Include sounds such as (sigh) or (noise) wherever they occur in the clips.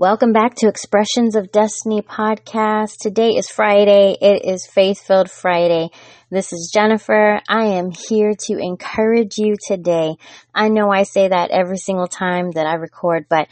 Welcome back to Expressions of Destiny podcast. Today is Friday. It is Faith Filled Friday. This is Jennifer. I am here to encourage you today. I know I say that every single time that I record, but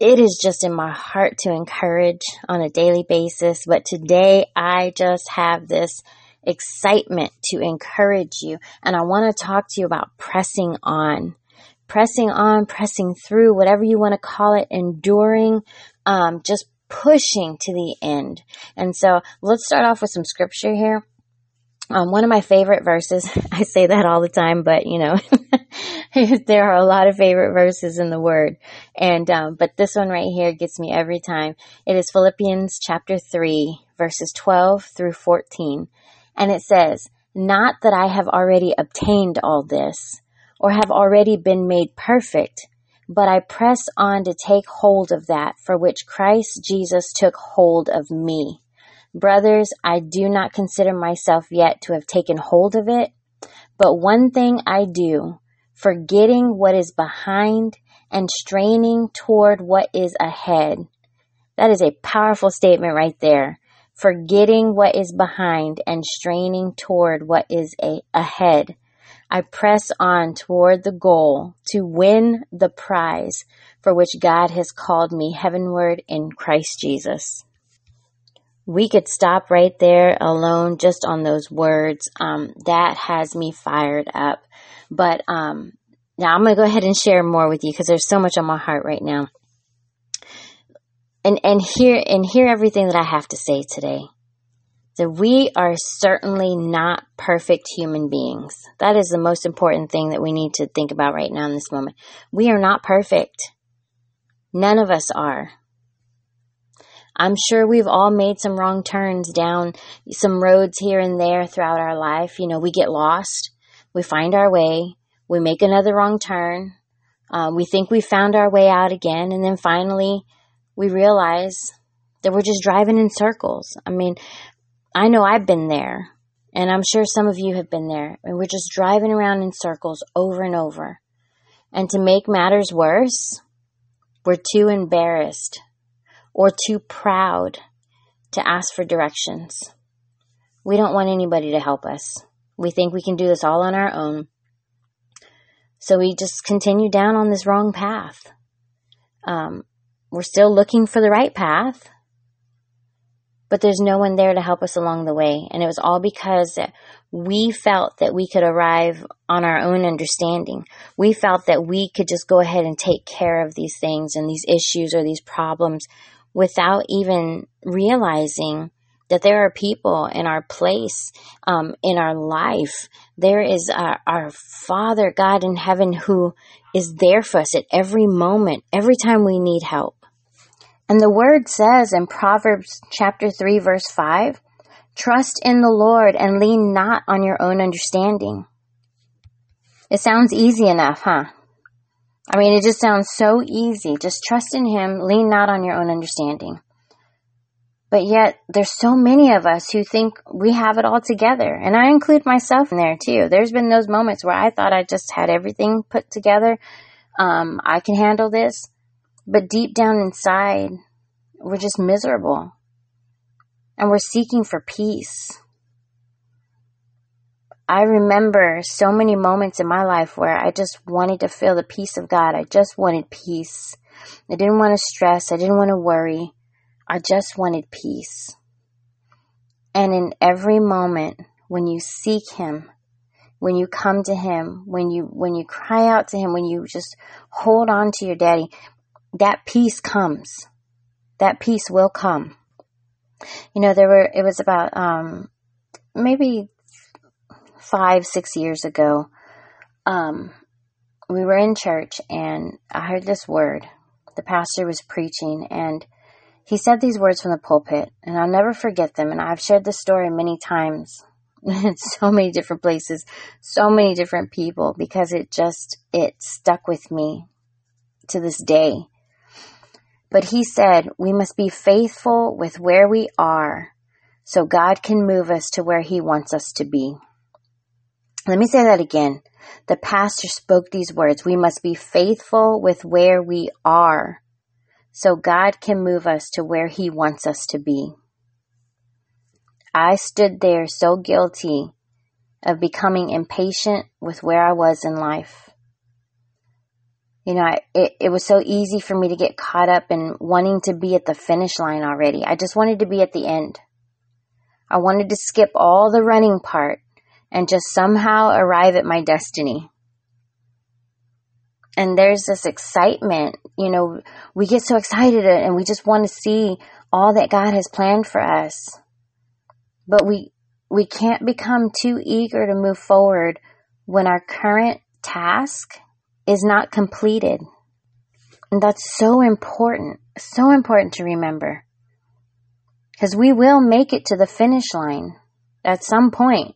it is just in my heart to encourage on a daily basis. But today I just have this excitement to encourage you. And I want to talk to you about pressing on, pressing on, pressing through, whatever you want to call it, enduring, um, just pushing to the end. And so let's start off with some scripture here. Um, one of my favorite verses, (laughs) I say that all the time, but you know, (laughs) there are a lot of favorite verses in the word. And, um, but this one right here gets me every time. It is Philippians chapter 3, verses 12 through 14. And it says, Not that I have already obtained all this, or have already been made perfect, but I press on to take hold of that for which Christ Jesus took hold of me. Brothers, I do not consider myself yet to have taken hold of it, but one thing I do, forgetting what is behind and straining toward what is ahead. That is a powerful statement right there forgetting what is behind and straining toward what is a- ahead. I press on toward the goal to win the prize for which God has called me heavenward in Christ Jesus. We could stop right there alone just on those words. Um, that has me fired up. But um, now I'm going to go ahead and share more with you because there's so much on my heart right now and and hear and hear everything that I have to say today. That we are certainly not perfect human beings. That is the most important thing that we need to think about right now in this moment. We are not perfect. None of us are. I'm sure we've all made some wrong turns down some roads here and there throughout our life. You know, we get lost, we find our way, we make another wrong turn, uh, we think we found our way out again, and then finally we realize that we're just driving in circles. I mean, I know I've been there, and I'm sure some of you have been there, and we're just driving around in circles over and over. And to make matters worse, we're too embarrassed or too proud to ask for directions. We don't want anybody to help us. We think we can do this all on our own. So we just continue down on this wrong path. Um, we're still looking for the right path, but there's no one there to help us along the way. And it was all because we felt that we could arrive on our own understanding. We felt that we could just go ahead and take care of these things and these issues or these problems without even realizing that there are people in our place, um, in our life. There is our, our Father God in heaven who is there for us at every moment, every time we need help. And the word says in Proverbs chapter 3 verse 5, trust in the Lord and lean not on your own understanding. It sounds easy enough, huh? I mean, it just sounds so easy. Just trust in Him, lean not on your own understanding. But yet, there's so many of us who think we have it all together. And I include myself in there too. There's been those moments where I thought I just had everything put together. Um, I can handle this. But deep down inside, we're just miserable. And we're seeking for peace. I remember so many moments in my life where I just wanted to feel the peace of God. I just wanted peace. I didn't want to stress. I didn't want to worry. I just wanted peace. And in every moment when you seek Him, when you come to Him, when you, when you cry out to Him, when you just hold on to your daddy, that peace comes. That peace will come. You know, there were, it was about, um, maybe five, six years ago. Um, we were in church and I heard this word. The pastor was preaching and he said these words from the pulpit and I'll never forget them. And I've shared this story many times (laughs) in so many different places, so many different people because it just, it stuck with me to this day. But he said, we must be faithful with where we are so God can move us to where he wants us to be. Let me say that again. The pastor spoke these words. We must be faithful with where we are so God can move us to where He wants us to be. I stood there so guilty of becoming impatient with where I was in life. You know, it, it was so easy for me to get caught up in wanting to be at the finish line already. I just wanted to be at the end. I wanted to skip all the running part and just somehow arrive at my destiny. And there's this excitement, you know, we get so excited and we just want to see all that God has planned for us. But we, we can't become too eager to move forward when our current task is not completed. And that's so important, so important to remember. Because we will make it to the finish line at some point.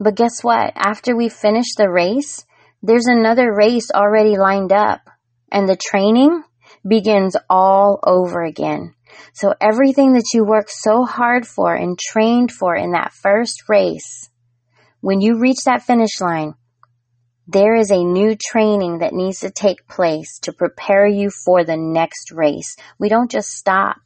But guess what? After we finish the race, there's another race already lined up. And the training begins all over again. So everything that you worked so hard for and trained for in that first race, when you reach that finish line, there is a new training that needs to take place to prepare you for the next race. We don't just stop.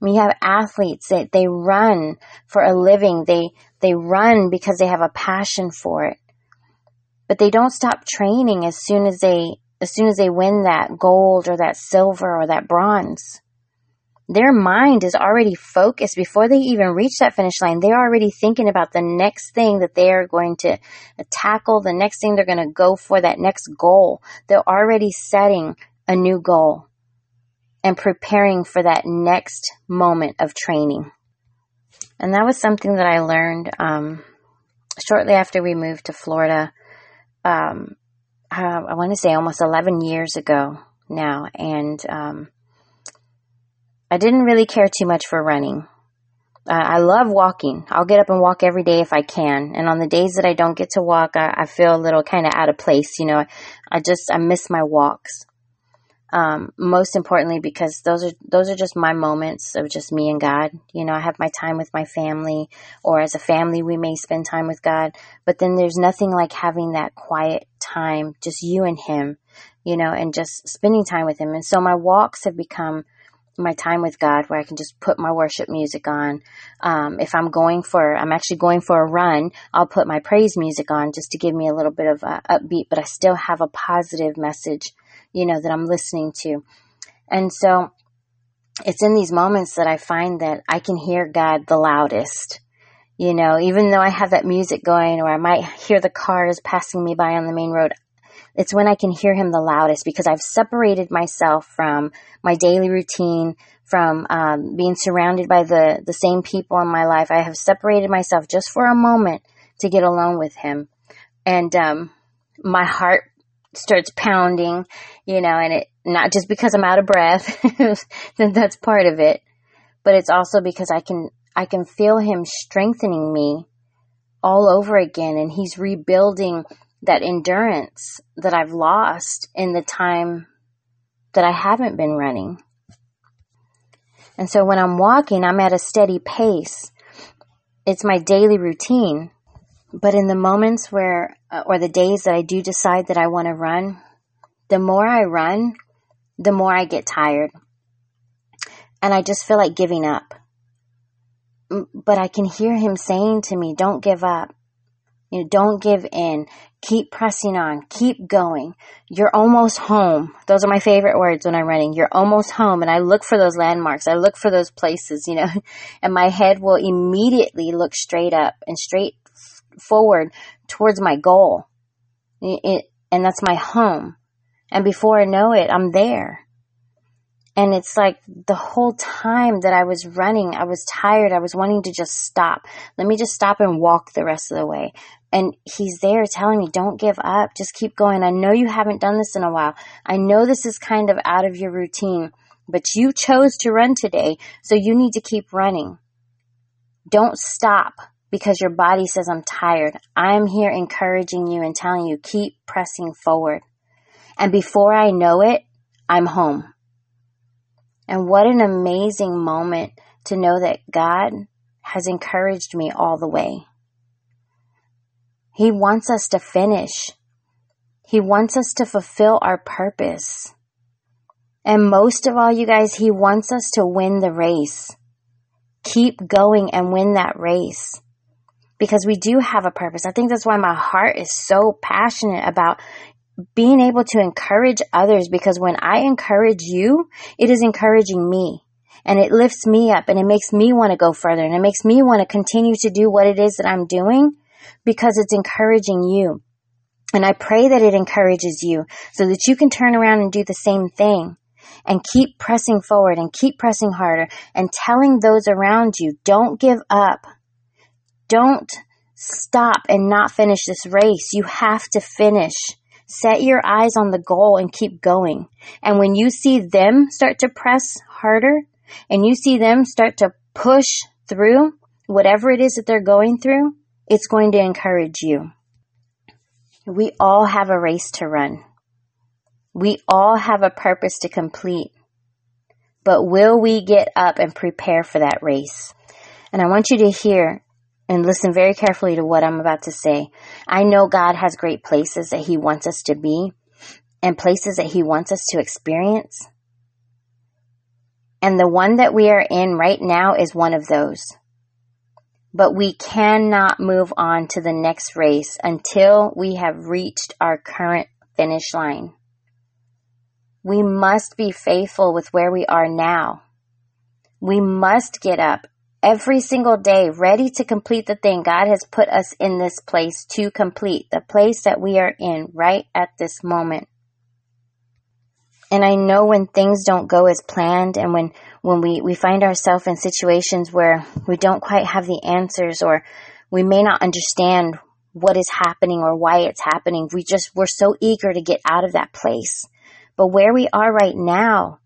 We have athletes that they run for a living. They, they run because they have a passion for it. But they don't stop training as soon as they, as soon as they win that gold or that silver or that bronze their mind is already focused before they even reach that finish line. They're already thinking about the next thing that they are going to tackle, the next thing they're going to go for, that next goal. They're already setting a new goal and preparing for that next moment of training. And that was something that I learned um, shortly after we moved to Florida. Um, I, I want to say almost 11 years ago now. And um, I didn't really care too much for running. Uh, I love walking. I'll get up and walk every day if I can. And on the days that I don't get to walk, I, I feel a little kind of out of place. You know, I just, I miss my walks. Um, most importantly, because those are, those are just my moments of just me and God. You know, I have my time with my family or as a family, we may spend time with God, but then there's nothing like having that quiet time, just you and Him, you know, and just spending time with Him. And so my walks have become my time with God where I can just put my worship music on. Um, if I'm going for, I'm actually going for a run, I'll put my praise music on just to give me a little bit of a upbeat, but I still have a positive message, you know, that I'm listening to. And so it's in these moments that I find that I can hear God the loudest. You know, even though I have that music going or I might hear the cars passing me by on the main road, it's when I can hear him the loudest because I've separated myself from my daily routine, from um, being surrounded by the, the same people in my life. I have separated myself just for a moment to get alone with him. And um, my heart starts pounding, you know, and it not just because I'm out of breath, (laughs) that's part of it, but it's also because I can I can feel him strengthening me all over again and he's rebuilding that endurance that I've lost in the time that I haven't been running. And so when I'm walking, I'm at a steady pace. It's my daily routine. But in the moments where, uh, or the days that I do decide that I want to run, the more I run, the more I get tired. And I just feel like giving up. But I can hear him saying to me, don't give up. You know, don't give in. Keep pressing on. Keep going. You're almost home. Those are my favorite words when I'm running. You're almost home. And I look for those landmarks. I look for those places, you know, (laughs) and my head will immediately look straight up and straight forward towards my goal. It, and that's my home. And before I know it, I'm there. And it's like the whole time that I was running, I was tired. I was wanting to just stop. Let me just stop and walk the rest of the way. And he's there telling me, don't give up. Just keep going. I know you haven't done this in a while. I know this is kind of out of your routine, but you chose to run today. So you need to keep running. Don't stop because your body says, I'm tired. I'm here encouraging you and telling you, keep pressing forward. And before I know it, I'm home. And what an amazing moment to know that God has encouraged me all the way. He wants us to finish. He wants us to fulfill our purpose. And most of all, you guys, He wants us to win the race. Keep going and win that race because we do have a purpose. I think that's why my heart is so passionate about being able to encourage others because when I encourage you, it is encouraging me and it lifts me up and it makes me want to go further and it makes me want to continue to do what it is that I'm doing because it's encouraging you. And I pray that it encourages you so that you can turn around and do the same thing and keep pressing forward and keep pressing harder and telling those around you, don't give up. Don't stop and not finish this race. You have to finish. Set your eyes on the goal and keep going. And when you see them start to press harder and you see them start to push through whatever it is that they're going through, it's going to encourage you. We all have a race to run. We all have a purpose to complete. But will we get up and prepare for that race? And I want you to hear and listen very carefully to what I'm about to say. I know God has great places that He wants us to be and places that He wants us to experience. And the one that we are in right now is one of those. But we cannot move on to the next race until we have reached our current finish line. We must be faithful with where we are now. We must get up every single day ready to complete the thing God has put us in this place to complete, the place that we are in right at this moment. And I know when things don't go as planned and when, when we, we find ourselves in situations where we don't quite have the answers or we may not understand what is happening or why it's happening. We just, we're so eager to get out of that place. But where we are right now,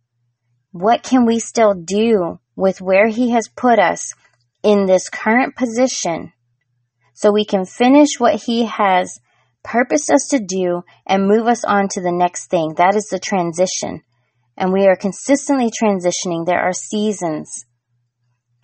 what can we still do with where He has put us in this current position so we can finish what He has purposed us to do and move us on to the next thing. That is the transition. And we are consistently transitioning. There are seasons.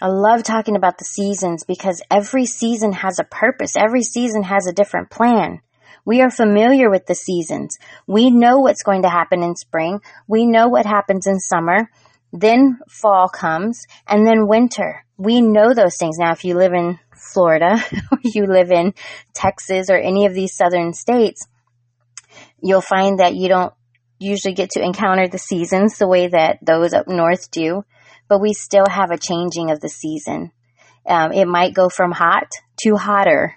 I love talking about the seasons because every season has a purpose. Every season has a different plan. We are familiar with the seasons. We know what's going to happen in spring. We know what happens in summer. Then fall comes and then winter. We know those things. Now, if you live in Florida (laughs) or you live in Texas or any of these southern states, you'll find that you don't usually get to encounter the seasons the way that those up north do, but we still have a changing of the season. Um, it might go from hot to hotter,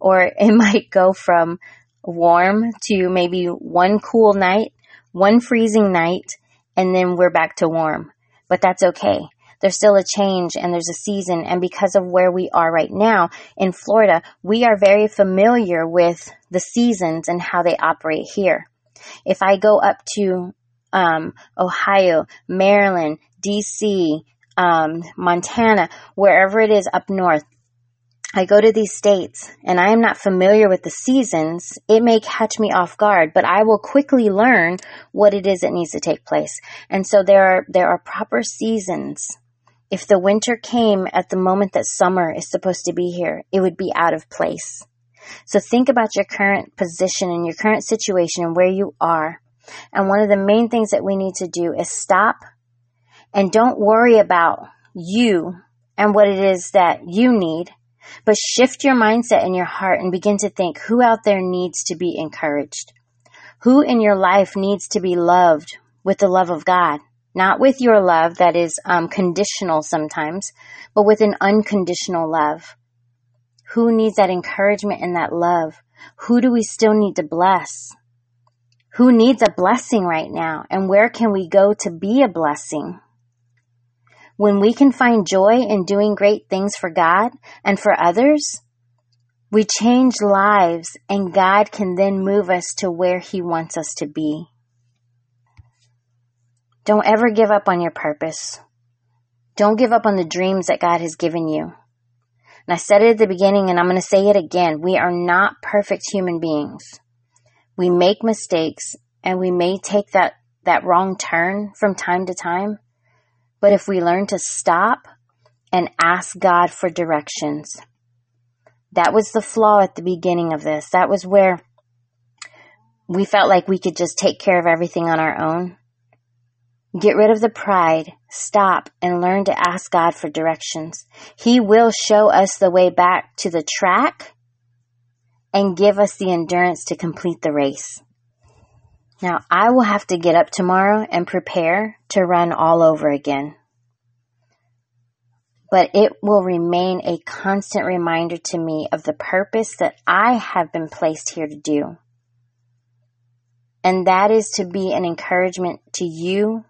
or (laughs) it might go from warm to maybe one cool night, one freezing night, and then we're back to warm. But that's okay there's still a change and there's a season. And because of where we are right now in Florida, we are very familiar with the seasons and how they operate here. If I go up to um, Ohio, Maryland, DC, um, Montana, wherever it is up north, I go to these states and I am not familiar with the seasons, it may catch me off guard, but I will quickly learn what it is that needs to take place. And so there are, there are proper seasons if the winter came at the moment that summer is supposed to be here, it would be out of place. So think about your current position and your current situation and where you are. And one of the main things that we need to do is stop and don't worry about you and what it is that you need, but shift your mindset in your heart and begin to think who out there needs to be encouraged? Who in your life needs to be loved with the love of God? not with your love that is um, conditional sometimes, but with an unconditional love. Who needs that encouragement and that love? Who do we still need to bless? Who needs a blessing right now? And where can we go to be a blessing? When we can find joy in doing great things for God and for others, we change lives and God can then move us to where He wants us to be. Don't ever give up on your purpose. Don't give up on the dreams that God has given you. And I said it at the beginning and I'm going to say it again. We are not perfect human beings. We make mistakes and we may take that, that wrong turn from time to time. But if we learn to stop and ask God for directions, that was the flaw at the beginning of this. That was where we felt like we could just take care of everything on our own. Get rid of the pride, stop, and learn to ask God for directions. He will show us the way back to the track and give us the endurance to complete the race. Now, I will have to get up tomorrow and prepare to run all over again. But it will remain a constant reminder to me of the purpose that I have been placed here to do. And that is to be an encouragement to you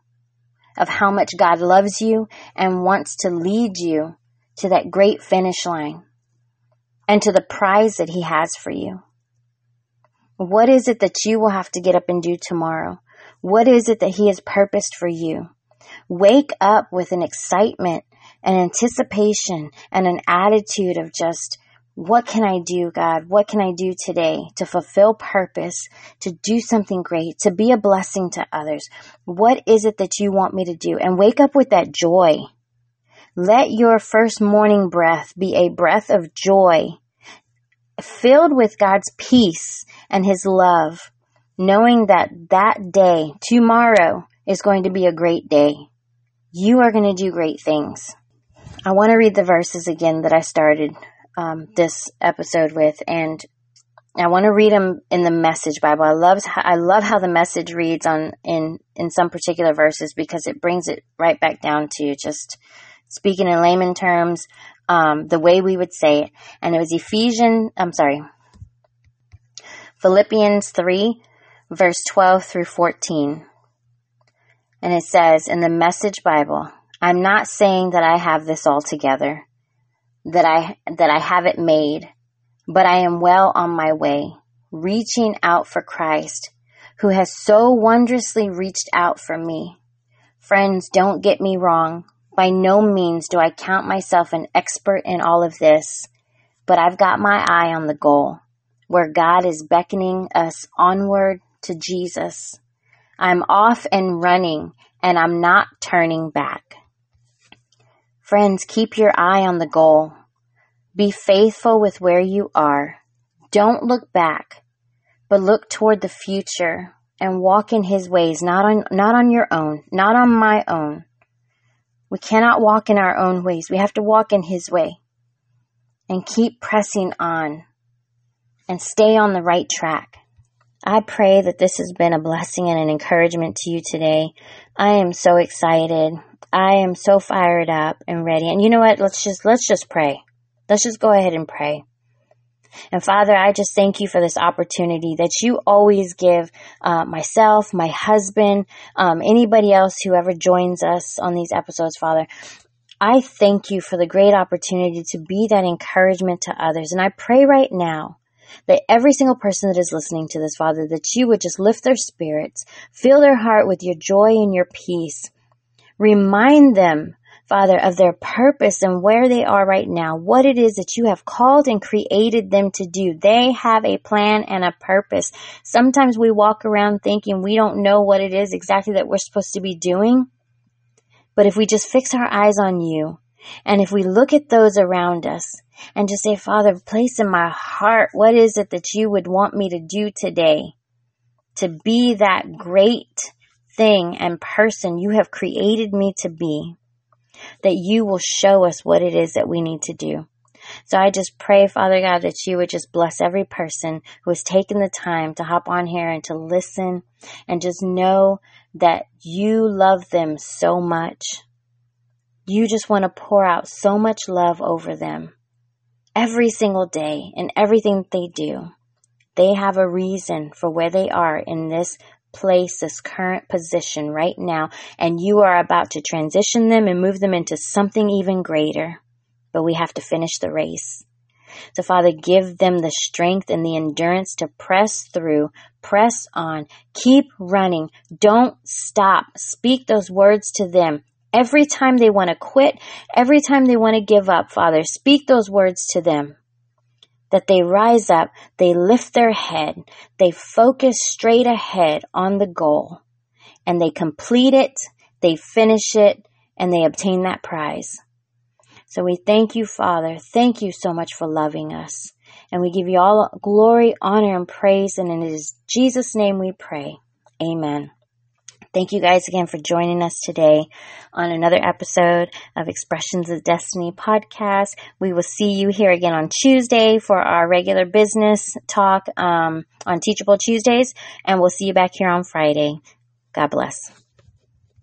of how much God loves you and wants to lead you to that great finish line and to the prize that He has for you. What is it that you will have to get up and do tomorrow? What is it that He has purposed for you? Wake up with an excitement, an anticipation, and an attitude of just, what can I do, God? What can I do today to fulfill purpose, to do something great, to be a blessing to others? What is it that you want me to do? And wake up with that joy. Let your first morning breath be a breath of joy, filled with God's peace and His love, knowing that that day, tomorrow, is going to be a great day. You are going to do great things. I want to read the verses again that I started um, this episode with, and I want to read them in the Message Bible. I love I love how the message reads on in in some particular verses because it brings it right back down to just speaking in layman terms, um, the way we would say it. And it was Ephesians. I'm sorry, Philippians three, verse twelve through fourteen, and it says in the Message Bible. I'm not saying that I have this all together that I that I haven't made, but I am well on my way, reaching out for Christ, who has so wondrously reached out for me. Friends, don't get me wrong. By no means do I count myself an expert in all of this, but I've got my eye on the goal, where God is beckoning us onward to Jesus. I'm off and running, and I'm not turning back. Friends, keep your eye on the goal. Be faithful with where you are. Don't look back, but look toward the future and walk in his ways, not on, not on your own, not on my own. We cannot walk in our own ways. We have to walk in his way and keep pressing on and stay on the right track. I pray that this has been a blessing and an encouragement to you today. I am so excited. I am so fired up and ready. And you know what? Let's just, let's just pray. Let's just go ahead and pray. And Father, I just thank you for this opportunity that you always give uh, myself, my husband, um, anybody else who ever joins us on these episodes, Father. I thank you for the great opportunity to be that encouragement to others. And I pray right now that every single person that is listening to this, Father, that you would just lift their spirits, fill their heart with your joy and your peace. Remind them Father, of their purpose and where they are right now, what it is that you have called and created them to do. They have a plan and a purpose. Sometimes we walk around thinking we don't know what it is exactly that we're supposed to be doing. But if we just fix our eyes on you, and if we look at those around us and just say, Father, place in my heart, what is it that you would want me to do today to be that great thing and person you have created me to be? That you will show us what it is that we need to do. So I just pray, Father God, that you would just bless every person who has taken the time to hop on here and to listen and just know that you love them so much. You just want to pour out so much love over them every single day in everything they do. They have a reason for where they are in this place, this current position right now, and you are about to transition them and move them into something even greater. But we have to finish the race. So, Father, give them the strength and the endurance to press through, press on, keep running, don't stop. Speak those words to them. Every time they want to quit, every time they want to give up, Father, speak those words to them that they rise up, they lift their head, they focus straight ahead on the goal, and they complete it, they finish it, and they obtain that prize. So we thank you, Father. Thank you so much for loving us. And we give you all glory, honor, and praise. And in his Jesus' name we pray. Amen. Thank you guys again for joining us today on another episode of Expressions of Destiny podcast. We will see you here again on Tuesday for our regular business talk um, on Teachable Tuesdays, and we'll see you back here on Friday. God bless.